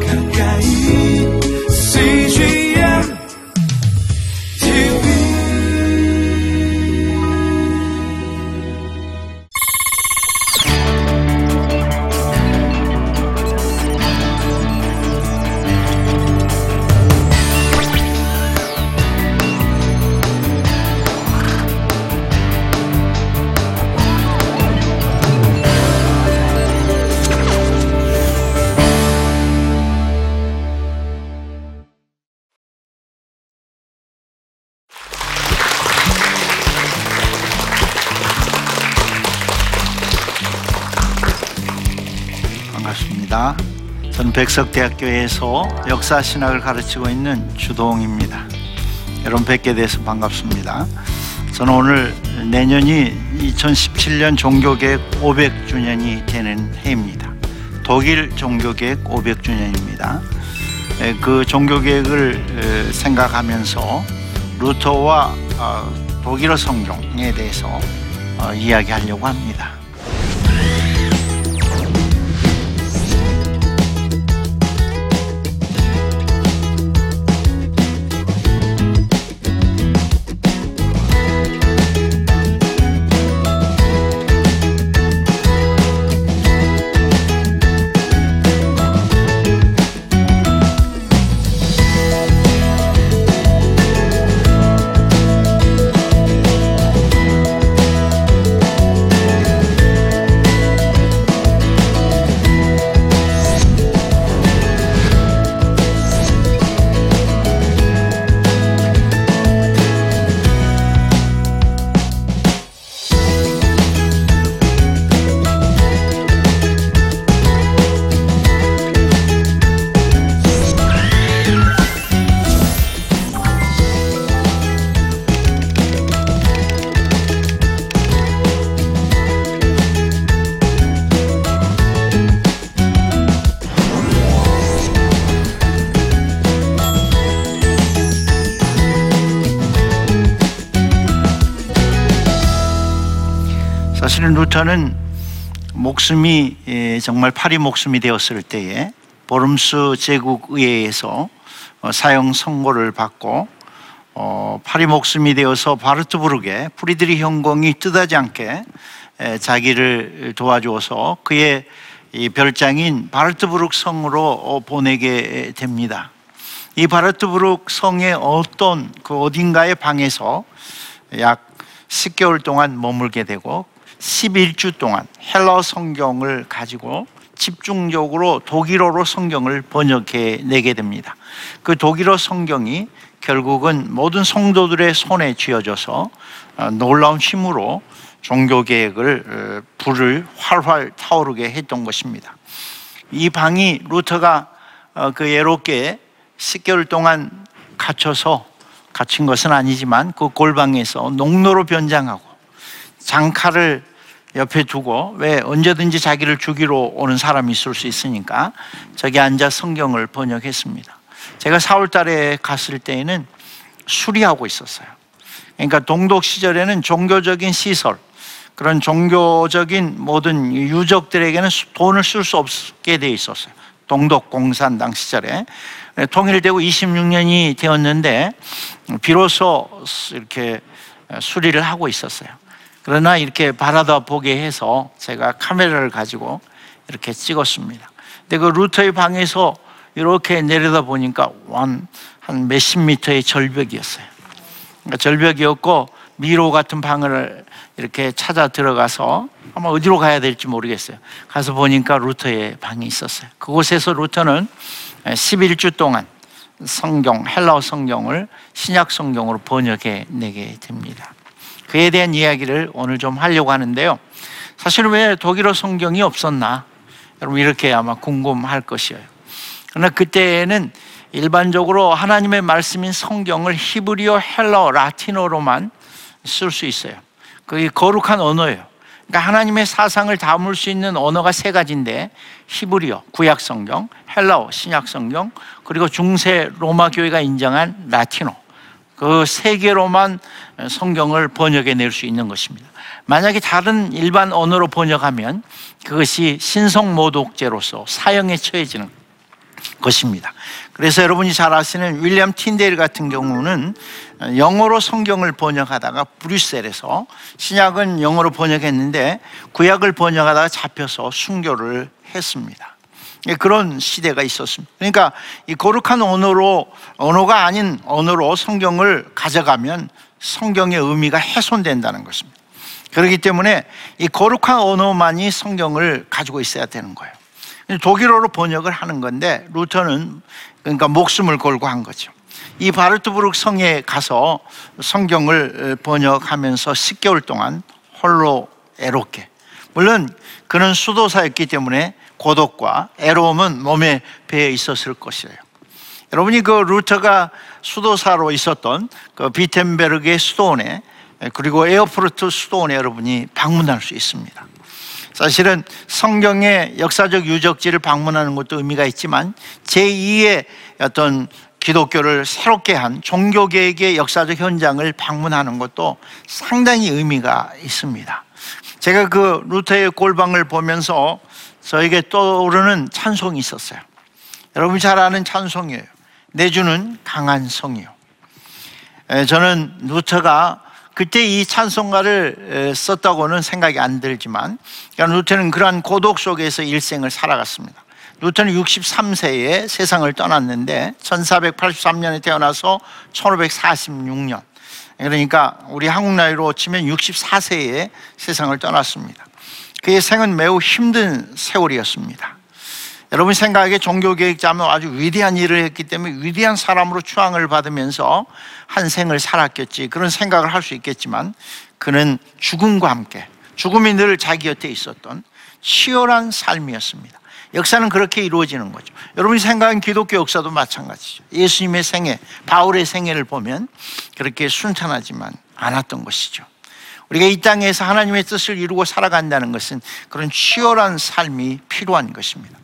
가까 백석대학교에서 역사신학을 가르치고 있는 주동입니다. 여러분 뵙게 돼서 반갑습니다. 저는 오늘 내년이 2017년 종교개혁 500주년이 되는 해입니다. 독일 종교개혁 500주년입니다. 그 종교개혁을 에, 생각하면서 루터와 어, 독일어 성경에 대해서 어, 이야기하려고 합니다. 루터는 목숨이 예, 정말 파리 목숨이 되었을 때에 보름스 제국 의회에서 어, 사형 선고를 받고 어, 파리 목숨이 되어서 바르트부르크에 프리드리히 현공이 뜻하지 않게 에, 자기를 도와주어서 그의 이 별장인 바르트부르크 성으로 어, 보내게 됩니다. 이 바르트부르크 성의 어떤 그 어딘가의 방에서 약 10개월 동안 머물게 되고 11주 동안 헬러 성경을 가지고 집중적으로 독일어로 성경을 번역해 내게 됩니다. 그 독일어 성경이 결국은 모든 성도들의 손에 쥐어져서 어, 놀라운 힘으로 종교 개혁을 어, 불을 활활 타오르게 했던 것입니다. 이 방이 루터가 어, 그 예롭게 10개월 동안 갇혀서 갇힌 것은 아니지만 그 골방에서 농로로 변장하고 장칼을 옆에 두고 왜 언제든지 자기를 죽이러 오는 사람이 있을 수 있으니까 저기 앉아 성경을 번역했습니다. 제가 4월 달에 갔을 때에는 수리하고 있었어요. 그러니까 동독 시절에는 종교적인 시설, 그런 종교적인 모든 유적들에게는 돈을 쓸 수 없게 돼 있었어요. 동독 공산당 시절에 통일되고 26년이 되었는데 비로소 이렇게 수리를 하고 있었어요. 그러나 이렇게 바라다 보게 해서 제가 카메라를 가지고 이렇게 찍었습니다. 근데 그 루터의 방에서 이렇게 내려다 보니까 한, 한 몇십 미터의 절벽이었어요. 그러니까 절벽이었고 미로 같은 방을 이렇게 찾아 들어가서 아마 어디로 가야 될지 모르겠어요. 가서 보니까 루터의 방이 있었어요. 그곳에서 루터는 11주 동안 성경, 헬라어 성경을 신약 성경으로 번역해 내게 됩니다. 그에 대한 이야기를 오늘 좀 하려고 하는데요. 사실 왜 독일어 성경이 없었나? 여러분 이렇게 아마 궁금할 것이에요. 그러나 그때는 일반적으로 하나님의 말씀인 성경을 히브리어, 헬라어, 라틴어로만 쓸 수 있어요. 그게 거룩한 언어예요. 그러니까 하나님의 사상을 담을 수 있는 언어가 세 가지인데 히브리어, 구약 성경, 헬라어, 신약 성경, 그리고 중세 로마 교회가 인정한 라틴어. 그 세 개로만 성경을 번역해 낼 수 있는 것입니다. 만약에 다른 일반 언어로 번역하면 그것이 신성 모독죄로서 사형에 처해지는 것입니다. 그래서 여러분이 잘 아시는 윌리엄 틴데일 같은 경우는 영어로 성경을 번역하다가 브뤼셀에서 신약은 영어로 번역했는데 구약을 번역하다가 잡혀서 순교를 했습니다. 예, 그런 시대가 있었습니다. 그러니까 이 거룩한 언어로 언어가 아닌 언어로 성경을 가져가면 성경의 의미가 훼손된다는 것입니다. 그렇기 때문에 이 거룩한 언어만이 성경을 가지고 있어야 되는 거예요. 독일어로 번역을 하는 건데 루터는 그러니까 목숨을 걸고 한 거죠. 이 바르트부르크 성에 가서 성경을 번역하면서 10개월 동안 홀로 외롭게 물론 그는 수도사였기 때문에 고독과 외로움은 몸에 배어 있었을 것이에요. 여러분이 그 루터가 수도사로 있었던 그 비텐베르크의 수도원에 그리고 에어푸르트 수도원에 여러분이 방문할 수 있습니다. 사실은 성경의 역사적 유적지를 방문하는 것도 의미가 있지만 제2의 어떤 기독교를 새롭게 한 종교개혁의 역사적 현장을 방문하는 것도 상당히 의미가 있습니다. 제가 그 루터의 골방을 보면서 저에게 떠오르는 찬송이 있었어요. 여러분 잘 아는 찬송이에요. 내 주는 강한 성이요. 저는 루터가 그때 이 찬송가를 썼다고는 생각이 안 들지만 그러니까 루터는 그러한 고독 속에서 일생을 살아갔습니다. 루터는 63세에 세상을 떠났는데 1483년에 태어나서 1546년 그러니까 우리 한국 나이로 치면 64세에 세상을 떠났습니다. 그의 생은 매우 힘든 세월이었습니다. 여러분 생각에 종교개혁자면 아주 위대한 일을 했기 때문에 위대한 사람으로 추앙을 받으면서 한 생을 살았겠지 그런 생각을 할 수 있겠지만 그는 죽음과 함께 죽음이 늘 자기 곁에 있었던 치열한 삶이었습니다. 역사는 그렇게 이루어지는 거죠. 여러분이 생각하는 기독교 역사도 마찬가지죠. 예수님의 생애, 바울의 생애를 보면 그렇게 순탄하지만 않았던 것이죠. 우리가 이 땅에서 하나님의 뜻을 이루고 살아간다는 것은 그런 치열한 삶이 필요한 것입니다.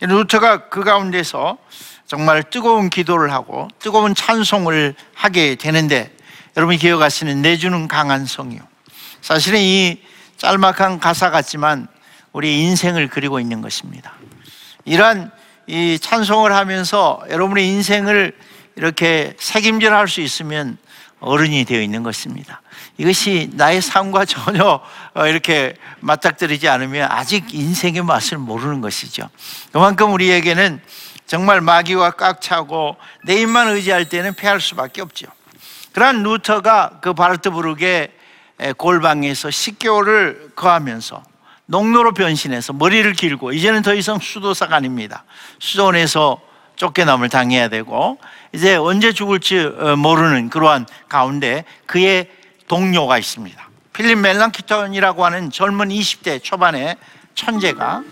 루터가 그 가운데서 정말 뜨거운 기도를 하고 뜨거운 찬송을 하게 되는데 여러분이 기억하시는 내주는 강한 성이요. 사실은 이 짤막한 가사 같지만 우리 인생을 그리고 있는 것입니다. 이러한 이 찬송을 하면서 여러분의 인생을 이렇게 책임질 수 있으면 어른이 되어 있는 것입니다. 이것이 나의 삶과 전혀 어, 이렇게 맞닥뜨리지 않으면 아직 인생의 맛을 모르는 것이죠. 그만큼 우리에게는 정말 마귀와 꽉 차고 내 입만 의지할 때는 패할 수밖에 없죠. 그러한 루터가 그 바르트부르크의 골방에서 10개월을 거하면서 농로로 변신해서 머리를 길고 이제는 더 이상 수도사가 아닙니다. 수도원에서 쫓겨남을 당해야 되고 이제 언제 죽을지 어, 모르는 그러한 가운데 그의 동료가 있습니다. 필립 멜랑키톤이라고 하는 젊은 20대 초반의 천재가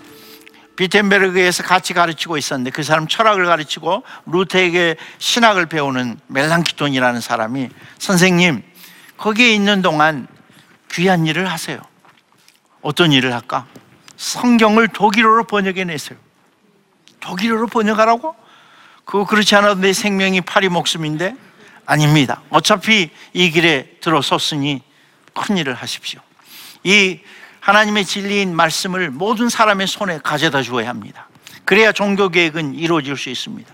비텐베르그에서 같이 가르치고 있었는데 그 사람 철학을 가르치고 루테에게 신학을 배우는 멜랑키톤이라는 사람이 선생님 거기에 있는 동안 귀한 일을 하세요. 어떤 일을 할까? 성경을 독일어로 번역해 내세요. 독일어로 번역하라고? 그거 그렇지 않아도 내 생명이 파리 목숨인데 아닙니다. 어차피 이 길에 들어섰으니 큰 일을 하십시오. 이 하나님의 진리인 말씀을 모든 사람의 손에 가져다 주어야 합니다. 그래야 종교 계획은 이루어질 수 있습니다.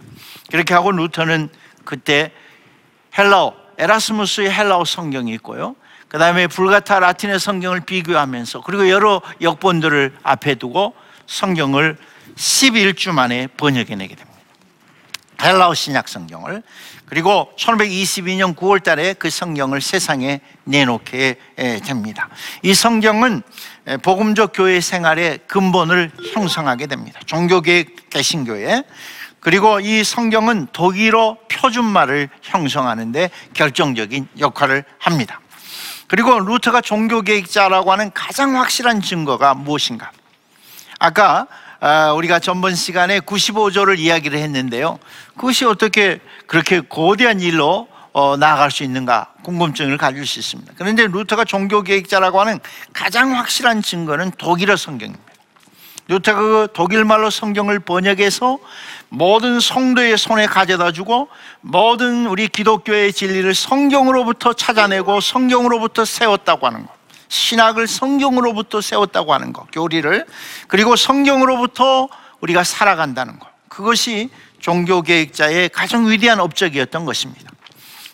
그렇게 하고 루터는 그때 헬라어 에라스무스의 헬라어 성경이 있고요. 그 다음에 불가타 라틴의 성경을 비교하면서 그리고 여러 역본들을 앞에 두고 성경을 11주 만에 번역해내게 됩니다. 헬라어 신약 성경을 그리고 1522년 9월 달에 그 성경을 세상에 내놓게 됩니다. 이 성경은 복음적 교회 생활의 근본을 형성하게 됩니다. 종교계획 개신교회 그리고 이 성경은 독일어 표준말을 형성하는데 결정적인 역할을 합니다. 그리고 루터가 종교계획자라고 하는 가장 확실한 증거가 무엇인가? 아까 아, 우리가 전번 시간에 95조를 이야기를 했는데요. 그것이 어떻게 그렇게 거대한 일로 어, 나아갈 수 있는가 궁금증을 가질 수 있습니다. 그런데 루터가 종교계획자라고 하는 가장 확실한 증거는 독일어 성경입니다. 루터가 그 독일말로 성경을 번역해서 모든 성도의 손에 가져다 주고 모든 우리 기독교의 진리를 성경으로부터 찾아내고 성경으로부터 세웠다고 하는 것. 신학을 성경으로부터 세웠다고 하는 것, 교리를 그리고 성경으로부터 우리가 살아간다는 것. 그것이 종교개혁자의 가장 위대한 업적이었던 것입니다.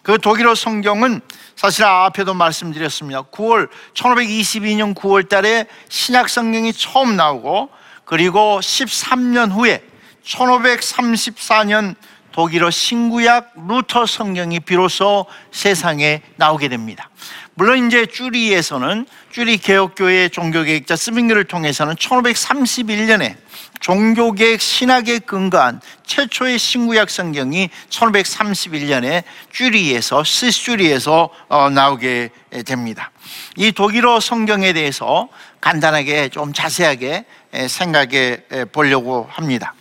그 독일어 성경은 사실 앞에도 말씀드렸습니다. 9월 1522년 9월 달에 신약 성경이 처음 나오고 그리고 13년 후에 1534년 독일어 신구약 루터 성경이 비로소 세상에 나오게 됩니다. 물론 이제 쭈리에서는 쭈리 개혁교회 종교개혁자 스밍글을 통해서는 1531년에 종교개혁 신학에 근거한 최초의 신구약 성경이 1531년에 쭈리에서 스쭈리에서 어, 나오게 됩니다. 이 독일어 성경에 대해서 간단하게 좀 자세하게 생각해 보려고 합니다.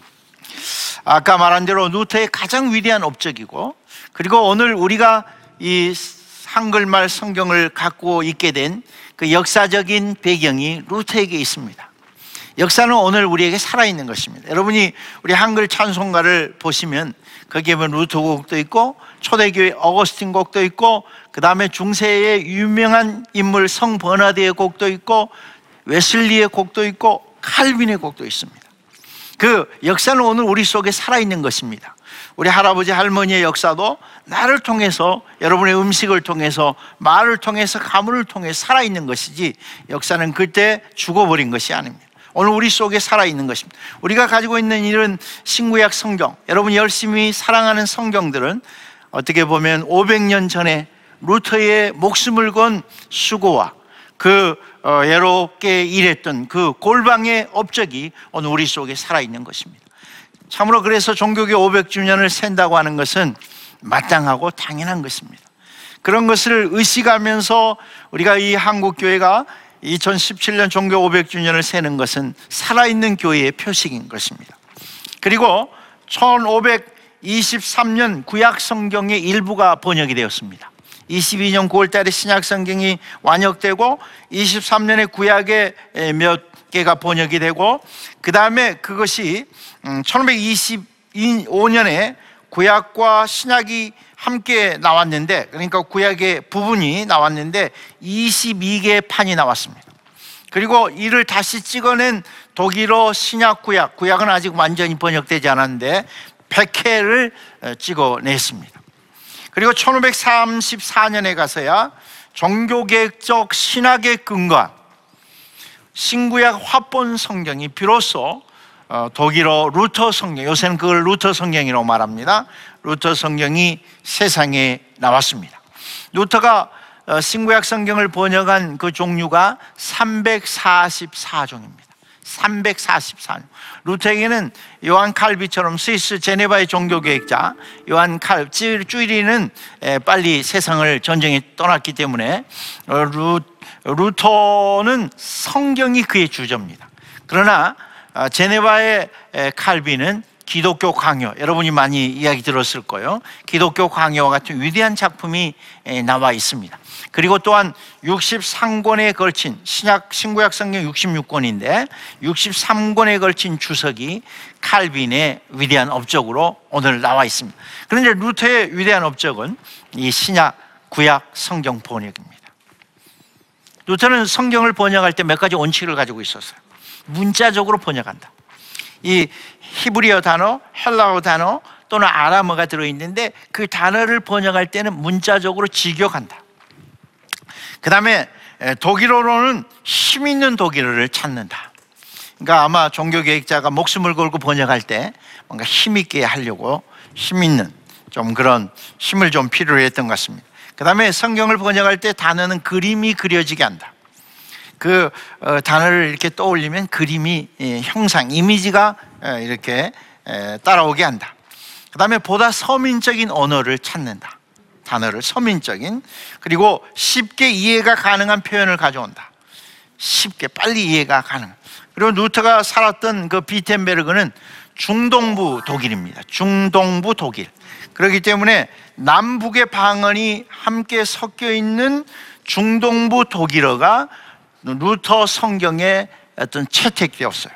아까 말한 대로 루터의 가장 위대한 업적이고 그리고 오늘 우리가 이 한글말 성경을 갖고 있게 된 그 역사적인 배경이 루터에게 있습니다. 역사는 오늘 우리에게 살아있는 것입니다. 여러분이 우리 한글 찬송가를 보시면 거기에 보면 루터 곡도 있고 초대교회 어거스틴 곡도 있고 그 다음에 중세의 유명한 인물 성 버나드의 곡도 있고 웨슬리의 곡도 있고 칼빈의 곡도 있습니다. 그 역사는 오늘 우리 속에 살아있는 것입니다. 우리 할아버지 할머니의 역사도 나를 통해서 여러분의 음식을 통해서 말을 통해서 가문을 통해 살아있는 것이지 역사는 그때 죽어버린 것이 아닙니다. 오늘 우리 속에 살아있는 것입니다. 우리가 가지고 있는 이런 신구약 성경, 여러분이 열심히 사랑하는 성경들은 어떻게 보면 500년 전에 루터의 목숨을 건 수고와 그 어, 예롭게 일했던 그 골방의 업적이 오늘 우리 속에 살아있는 것입니다. 참으로 그래서 종교계 500주년을 센다고 하는 것은 마땅하고 당연한 것입니다. 그런 것을 의식하면서 우리가 이 한국교회가 2017년 종교 500주년을 세는 것은 살아있는 교회의 표식인 것입니다. 그리고 1523년 구약 성경의 일부가 번역이 되었습니다. 22년 9월 달에 신약 성경이 완역되고 23년에 구약의 몇 개가 번역이 되고 그 다음에 그것이 1525년에 음, 구약과 신약이 함께 나왔는데 그러니까 구약의 부분이 나왔는데 22개의 판이 나왔습니다. 그리고 이를 다시 찍어낸 독일어 신약 구약, 구약은 아직 완전히 번역되지 않았는데 100회를 찍어냈습니다. 그리고 1534년에 가서야 종교개혁적 신학에 근거한 신구약 합본 성경이 비로소 어, 독일어 루터 성경, 요새는 그걸 루터 성경이라고 말합니다. 루터 성경이 세상에 나왔습니다. 루터가 어, 신구약 성경을 번역한 그 종류가 344종입니다. 344년. 루테에게는 요한 칼비처럼 스위스 제네바의 종교계획자 요한 칼 쭈이리는 빨리 세상을 전쟁에 떠났기 때문에 어, 루, 루터는 성경이 그의 주저입니다. 그러나 어, 제네바의 칼비는 기독교 강요 여러분이 많이 이야기 들었을 거예요. 기독교 강요와 같은 위대한 작품이 나와 있습니다. 그리고 또한 63권에 걸친 신약 신구약 성경 66권인데 63권에 걸친 주석이 칼빈의 위대한 업적으로 오늘 나와 있습니다. 그런데 루터의 위대한 업적은 이 신약 구약 성경 번역입니다. 루터는 성경을 번역할 때 몇 가지 원칙을 가지고 있었어요. 문자적으로 번역한다. 이 히브리어 단어, 헬라어 단어 또는 아람어가 들어있는데 그 단어를 번역할 때는 문자적으로 직역한다. 그 다음에 독일어로는 힘 있는 독일어를 찾는다. 그러니까 아마 종교계획자가 목숨을 걸고 번역할 때 뭔가 힘 있게 하려고 힘 있는 좀 그런 힘을 좀 필요로 했던 것 같습니다. 그 다음에 성경을 번역할 때 단어는 그림이 그려지게 한다. 그 어, 단어를 이렇게 떠올리면 그림이 예, 형상, 이미지가 예, 이렇게 예, 따라오게 한다. 그 다음에 보다 서민적인 언어를 찾는다. 단어를 서민적인 그리고 쉽게 이해가 가능한 표현을 가져온다. 쉽게 빨리 이해가 가능. 그리고 루터가 살았던 그 비텐베르그는 중동부 독일입니다. 중동부 독일. 그렇기 때문에 남북의 방언이 함께 섞여 있는 중동부 독일어가 루터 성경에 어떤 채택되었어요.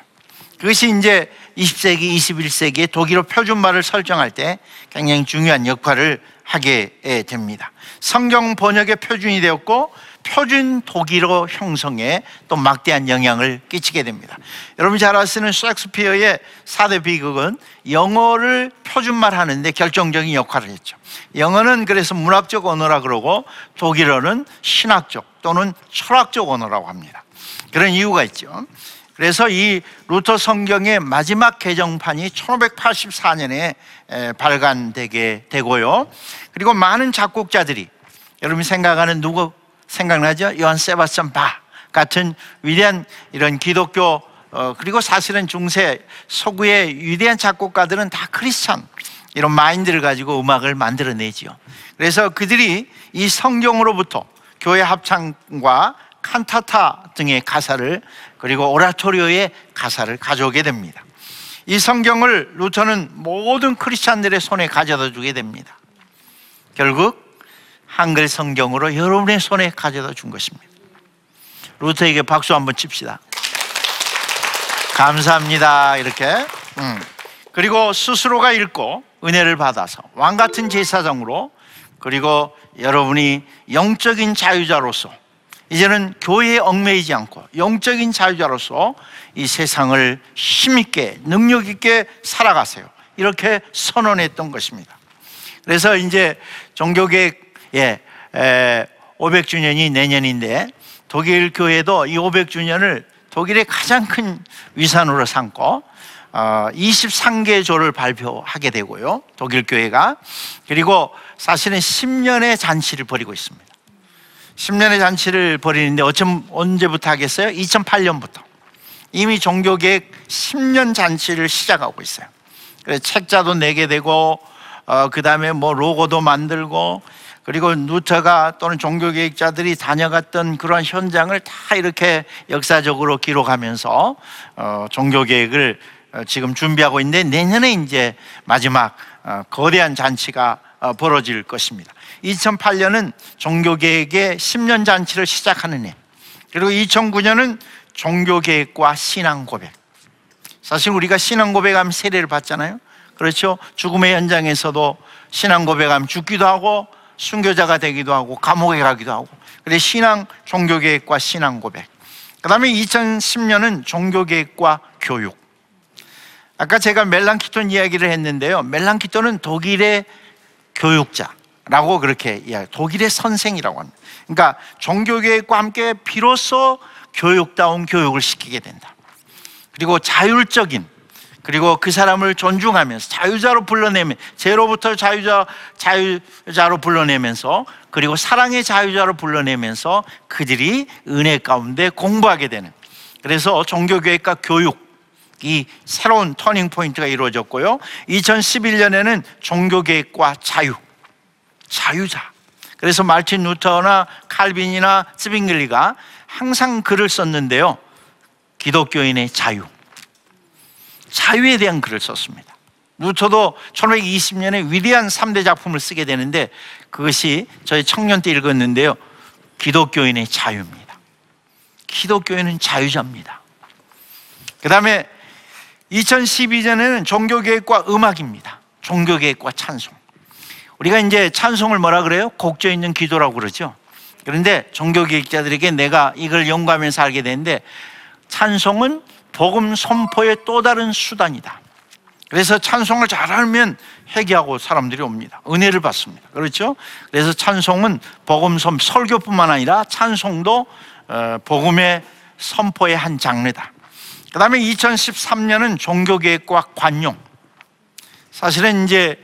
그것이 이제 20세기, 21세기의 독일어 표준말을 설정할 때 굉장히 중요한 역할을 하게 됩니다. 성경 번역의 표준이 되었고 표준 독일어 형성에 또 막대한 영향을 끼치게 됩니다. 여러분 잘 아시는 셰익스피어의 4대 비극은 영어를 표준말 하는데 결정적인 역할을 했죠. 영어는 그래서 문학적 언어라 그러고 독일어는 신학적 또는 철학적 언어라고 합니다. 그런 이유가 있죠. 그래서 이 루터 성경의 마지막 개정판이 1584년에 발간되게 되고요. 그리고 많은 작곡자들이 여러분이 생각하는 누구 생각나죠? 요한 세바스찬 바 같은 위대한 이런 기독교 어, 그리고 사실은 중세 서구의 위대한 작곡가들은 다 크리스천 이런 마인드를 가지고 음악을 만들어내지요. 그래서 그들이 이 성경으로부터 교회 합창과 칸타타 등의 가사를 그리고 오라토리오의 가사를 가져오게 됩니다. 이 성경을 루터는 모든 크리스찬들의 손에 가져다 주게 됩니다. 결국 한글 성경으로 여러분의 손에 가져다 준 것입니다. 루터에게 박수 한번 칩시다. 감사합니다. 이렇게. 음. 그리고 스스로가 읽고 은혜를 받아서 왕 같은 제사장으로 그리고 여러분이 영적인 자유자로서 이제는 교회에 얽매이지 않고 영적인 자유자로서 이 세상을 힘있게 능력있게 살아가세요. 이렇게 선언했던 것입니다. 그래서 이제 예, 500주년이 내년인데 독일 교회도 이 500주년을 독일의 가장 큰 위산으로 삼고 23개 어, 조를 발표하게 되고요. 독일 교회가 그리고 사실은 10년의 잔치를 벌이고 있습니다. 10년의 잔치를 벌이는데 어쩜 언제부터 하겠어요? 2008년부터 이미 종교계획 10년 잔치를 시작하고 있어요. 그래서 책자도 내게 되고 어, 그 다음에 뭐 로고도 만들고 그리고 누터가 또는 종교계획자들이 다녀갔던 그런 현장을 다 이렇게 역사적으로 기록하면서 어, 종교계획을 어, 지금 준비하고 있는데 내년에 이제 마지막 어, 거대한 잔치가 어, 벌어질 것입니다. 2008년은 종교계획의 10년 잔치를 시작하는 해. 그리고 2009년은 종교계획과 신앙고백. 사실 우리가 신앙고백하면 세례를 받잖아요. 그렇죠? 죽음의 현장에서도 신앙고백하면 죽기도 하고 순교자가 되기도 하고 감옥에 가기도 하고 그래 신앙 종교계획과 신앙고백 그 다음에 2010년은 종교계획과 교육 아까 제가 멜랑키톤 이야기를 했는데요 멜랑키톤은 독일의 교육자라고 그렇게 이야기 독일의 선생이라고 합니다. 그러니까 종교계획과 함께 비로소 교육다운 교육을 시키게 된다. 그리고 자율적인 그리고 그 사람을 존중하면서 자유자로 불러내면 죄로부터 자유자 자유자로 불러내면서 그리고 사랑의 자유자로 불러내면서 그들이 은혜 가운데 공부하게 되는. 그래서 종교개혁과 교육 이 새로운 turning point가 이루어졌고요. 2011년에는 종교개혁과 자유, 자유자. 그래서 말틴 루터나 칼빈이나 츠빙글리가 항상 글을 썼는데요. 기독교인의 자유. 자유에 대한 글을 썼습니다. 루터도 1520년에 위대한 3대 작품을 쓰게 되는데 그것이 저희 청년 때 읽었는데요. 기독교인의 자유입니다. 기독교인은 자유자입니다. 그 다음에 2012년에는 종교계획과 음악입니다. 종교계획과 찬송. 우리가 이제 찬송을 뭐라 그래요? 곡조 있는 기도라고 그러죠. 그런데 종교계획자들에게 내가 이걸 연구하면서 알게 되는데 찬송은 복음 선포의 또 다른 수단이다. 그래서 찬송을 잘 알면 회개하고 사람들이 옵니다. 은혜를 받습니다. 그렇죠? 그래서 찬송은 복음 선 설교뿐만 아니라 찬송도 어, 복음의 선포의 한 장르다. 그 다음에 2013년은 종교개혁과 관용. 사실은 이제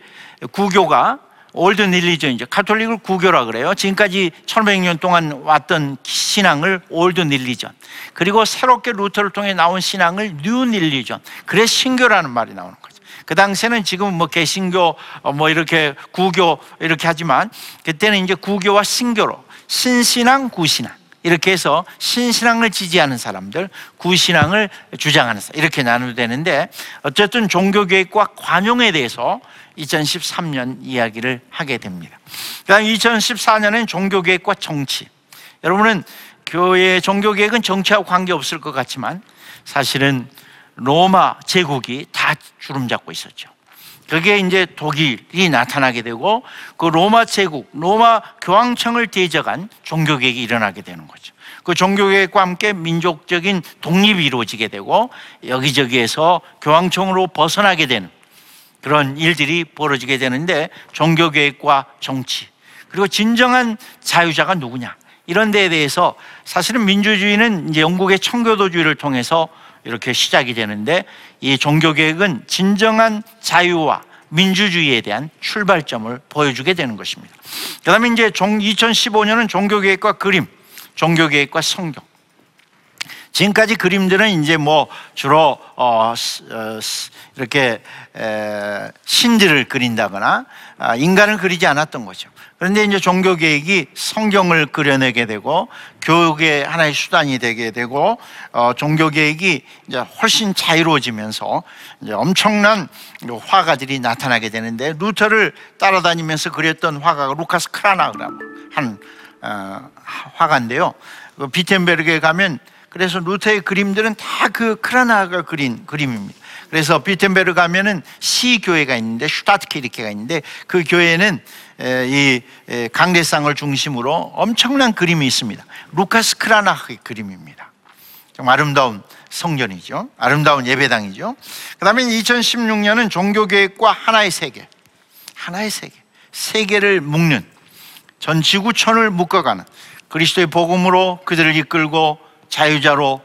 구교가 old religion이죠. 카톨릭을 구교라 그래요. 지금까지 1500년 동안 왔던 신앙을 old religion. 그리고 새롭게 루터를 통해 나온 신앙을 new religion. 그래 신교라는 말이 나오는 거죠. 그 당시에는 지금 뭐 개신교 어, 뭐 이렇게 구교 이렇게 하지만 그때는 이제 구교와 신교로 신신앙 구신앙 이렇게 해서 신신앙을 지지하는 사람들, 구신앙을 주장하는 사람 이렇게 나누도 되는데 어쨌든 종교계획과 관용에 대해서 2013년 이야기를 하게 됩니다. 그다음 2014년엔 종교계획과 정치. 여러분은 교회 종교계획은 정치하고 관계 없을 것 같지만 사실은 로마 제국이 다 주름 잡고 있었죠. 그게 이제 독일이 나타나게 되고 그 로마 제국, 로마 교황청을 대적한 종교개혁이 일어나게 되는 거죠. 그 종교개혁과 함께 민족적인 독립이 이루어지게 되고 여기저기에서 교황청으로 벗어나게 되는 그런 일들이 벌어지게 되는데 종교개혁과 정치 그리고 진정한 자유자가 누구냐 이런 데에 대해서 사실은 민주주의는 이제 영국의 청교도주의를 통해서 이렇게 시작이 되는데 이 종교개혁은 진정한 자유와 민주주의에 대한 출발점을 보여주게 되는 것입니다. 그 다음에 이제 2015년은 종교개혁과 그림, 종교개혁과 성경. 지금까지 그림들은 이제 뭐 주로 어, 어, 이렇게 에, 신들을 그린다거나 아, 인간을 그리지 않았던 거죠. 그런데 이제 종교 개혁이 성경을 그려내게 되고 교육의 하나의 수단이 되게 되고 어, 종교 개혁이 이제 훨씬 자유로워지면서 이제 엄청난 화가들이 나타나게 되는데 루터를 따라다니면서 그렸던 화가가 루카스 크라나흐라고 한 어, 화가인데요. 그 비텐베르그에 가면 그래서 루터의 그림들은 다 그 크라나흐가 그린 그림입니다. 그래서 비텐베르 가면은 시 교회가 있는데 Stadtkirche가 있는데 그 교회는 이 강대상을 중심으로 엄청난 그림이 있습니다. 루카스 크라나의 그림입니다. 좀 아름다운 성전이죠. 아름다운 예배당이죠. 그 다음에 2016년은 종교계획과 하나의 세계. 하나의 세계. 세계를 묶는 전 지구촌을 묶어가는 그리스도의 복음으로 그들을 이끌고 자유자로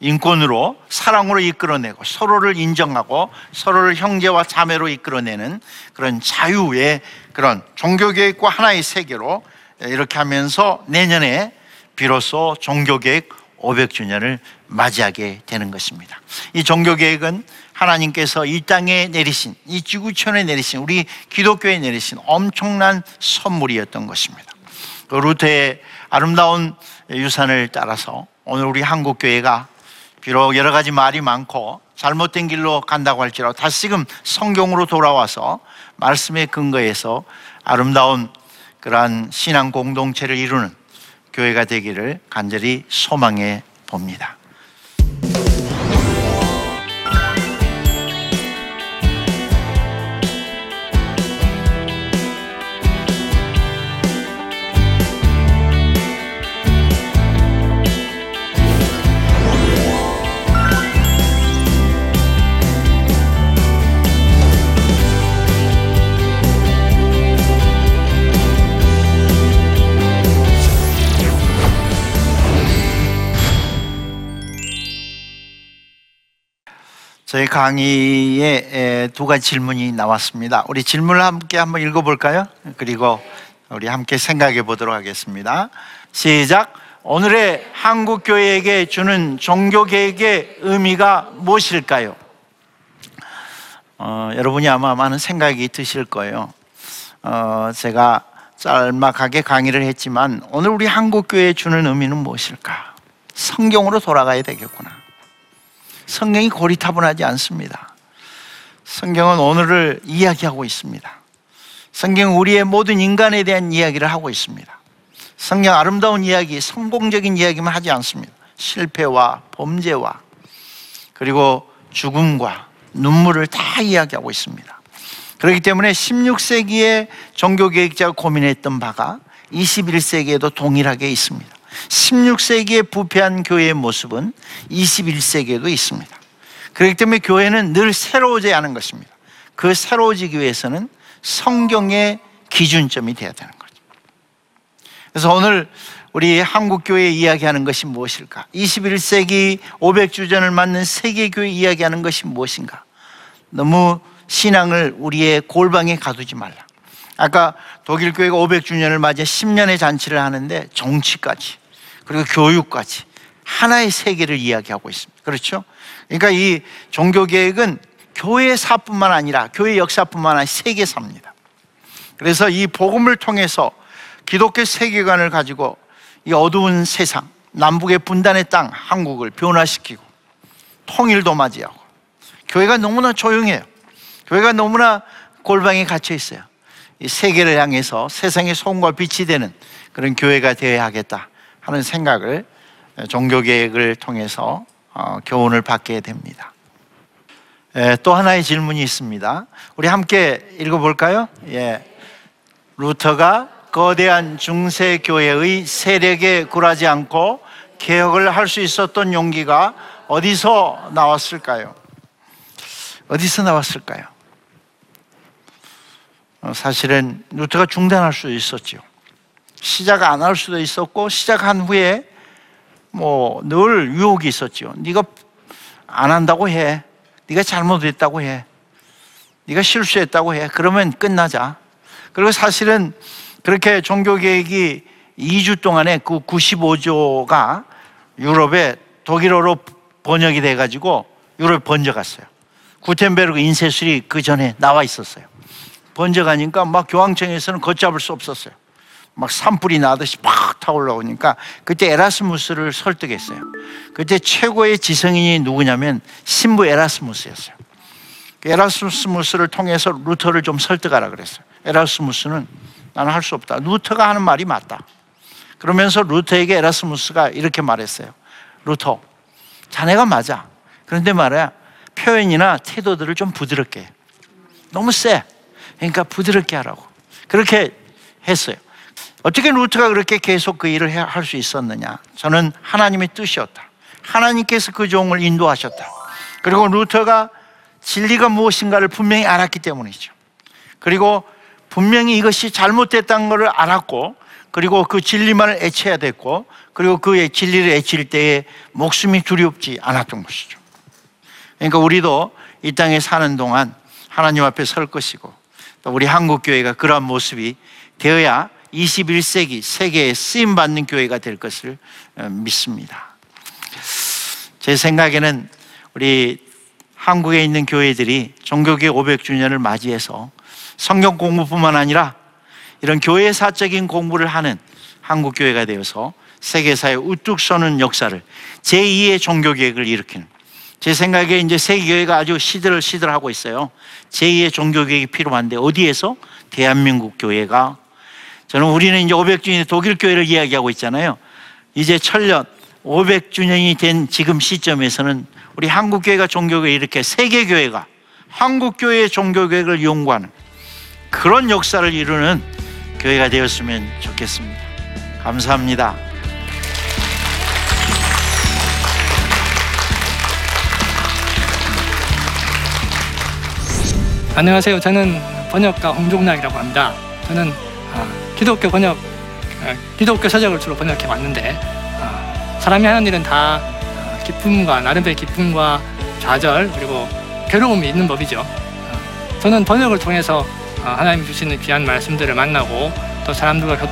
인권으로 사랑으로 이끌어내고 서로를 인정하고 서로를 형제와 자매로 이끌어내는 그런 자유의 그런 종교계획과 하나의 세계로 이렇게 하면서 내년에 비로소 종교계획 500주년을 맞이하게 되는 것입니다. 이 종교계획은 하나님께서 이 땅에 내리신, 이 지구촌에 내리신, 우리 기독교에 내리신 엄청난 선물이었던 것입니다. 그 루테의 아름다운 유산을 따라서 오늘 우리 한국교회가 비록 여러 가지 말이 많고 잘못된 길로 간다고 할지라도 다시금 성경으로 돌아와서 말씀의 근거에서 아름다운 그러한 신앙 공동체를 이루는 교회가 되기를 간절히 소망해 봅니다. 저희 강의에 두 가지 질문이 나왔습니다. 우리 질문을 함께 한번 읽어볼까요? 그리고 우리 함께 생각해 보도록 하겠습니다. 시작. 오늘의 한국 교회에게 주는 종교 개혁의 의미가 무엇일까요? 어, 여러분이 아마 많은 생각이 드실 거예요. 어, 제가 짤막하게 강의를 했지만 오늘 우리 한국 교회에 주는 의미는 무엇일까? 성경으로 돌아가야 되겠구나. 성경이 고리타분하지 않습니다. 성경은 오늘을 이야기하고 있습니다. 성경은 우리의 모든 인간에 대한 이야기를 하고 있습니다. 성경 아름다운 이야기, 성공적인 이야기만 하지 않습니다. 실패와 범죄와 그리고 죽음과 눈물을 다 이야기하고 있습니다. 그렇기 때문에 16세기에 종교개혁자가 고민했던 바가 21세기에도 동일하게 있습니다. 16세기에 부패한 교회의 모습은 21세기에도 있습니다. 그렇기 때문에 교회는 늘 새로워져야 하는 것입니다. 그 새로워지기 위해서는 성경의 기준점이 되어야 되는 거죠. 그래서 오늘 우리 한국교회 이야기하는 것이 무엇일까? 21세기 500주전을 맞는 세계교회 이야기하는 것이 무엇인가? 너무 신앙을 우리의 골방에 가두지 말라. 아까 독일 교회가 500주년을 맞아 10년의 잔치를 하는데 정치까지 그리고 교육까지 하나의 세계를 이야기하고 있습니다. 그렇죠? 그러니까 이 종교 계획은 교회사뿐만 아니라 교회 역사뿐만 아니라 세계사입니다. 그래서 이 복음을 통해서 기독교 세계관을 가지고 이 어두운 세상, 남북의 분단의 땅 한국을 변화시키고 통일도 맞이하고 교회가 너무나 조용해요. 교회가 너무나 골방에 갇혀 있어요. 이 세계를 향해서 세상의 소금과 빛이 되는 그런 교회가 되어야 하겠다. 하는 생각을 종교 계획을 통해서 어, 교훈을 받게 됩니다. 예, 또 하나의 질문이 있습니다. 우리 함께 읽어볼까요? 예. 루터가 거대한 중세 교회의 세력에 굴하지 않고 개혁을 할 수 있었던 용기가 어디서 나왔을까요? 어디서 나왔을까요? 어, 사실은 루터가 중단할 수도 있었죠. 시작 안 할 수도 있었고 시작한 후에 뭐 늘 유혹이 있었죠. 네가 안 한다고 해. 네가 잘못했다고 해. 네가 실수했다고 해. 그러면 끝나자. 그리고 사실은 그렇게 종교 개혁이 2주 동안에 그 95조가 유럽에 독일어로 번역이 돼 가지고 유럽에 번져갔어요. 구텐베르그 인쇄술이 그 전에 나와 있었어요. 번져가니까 막 교황청에서는 걷잡을 수 없었어요. 막 산불이 나듯이 팍 타올라오니까 그때 에라스무스를 설득했어요. 그때 최고의 지성인이 누구냐면 신부 에라스무스였어요. 그 에라스무스를 통해서 루터를 좀 설득하라 그랬어요. 에라스무스는 나는 할 수 없다. 루터가 하는 말이 맞다. 그러면서 루터에게 에라스무스가 이렇게 말했어요. 루터, 자네가 맞아. 그런데 말이야, 표현이나 태도들을 좀 부드럽게. 해. 너무 세. 그러니까 부드럽게 하라고. 그렇게 했어요. 어떻게 루터가 그렇게 계속 그 일을 할 수 있었느냐? 저는 하나님의 뜻이었다. 하나님께서 그 종을 인도하셨다. 그리고 루터가 진리가 무엇인가를 분명히 알았기 때문이죠. 그리고 분명히 이것이 잘못됐다는 것을 알았고, 그리고 그 진리만을 애쳐야 됐고, 그리고 그 진리를 애칠 때에 목숨이 두렵지 않았던 것이죠. 그러니까 우리도 이 땅에 사는 동안 하나님 앞에 설 것이고, 또 우리 한국 교회가 그러한 모습이 되어야 21세기 세계에 쓰임 받는 교회가 될 것을 어, 믿습니다. 제 생각에는 우리 한국에 있는 교회들이 종교계 500주년을 맞이해서 성경 공부뿐만 아니라 이런 교회 사적인 공부를 하는 한국 교회가 되어서 세계사에 우뚝 서는 역사를 제2의 종교계획을 일으키는 제 생각에 이제 세계교회가 아주 시들을 시들하고 있어요. 제2의 종교계획이 필요한데 어디에서 대한민국 교회가 저는 우리는 이제 500주년의 독일 교회를 이야기하고 있잖아요. 이제 천년 500주년이 된 지금 시점에서는 우리 한국 교회가 종교교회 이렇게 세계 교회가 한국 교회의 종교교회를 연구하는 그런 역사를 이루는 교회가 되었으면 좋겠습니다. 감사합니다. 안녕하세요. 저는 번역가 홍종락이라고 합니다. 저는 아, 기독교 번역, 아, 기독교 서적을 주로 번역해 왔는데 아, 사람이 하는 일은 다 아, 기쁨과 나름대로 기쁨과 좌절 그리고 괴로움이 있는 법이죠. 아, 저는 번역을 통해서 아, 하나님 주시는 귀한 말씀들을 만나고 또 사람들과 교-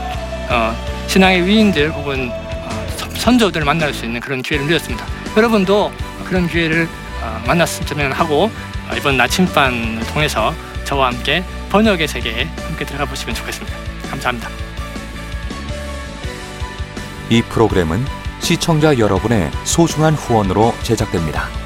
어, 신앙의 위인들 혹은 어, 선- 선조들을 만날 수 있는 그런 기회를 누렸습니다. 여러분도 그런 기회를 어, 만났으면 하고 어, 이번 나침반을 통해서 저와 함께 번역의 세계에 함께 들어가 보시면 좋겠습니다. 감사합니다. 이 프로그램은 시청자 여러분의 소중한 후원으로 제작됩니다.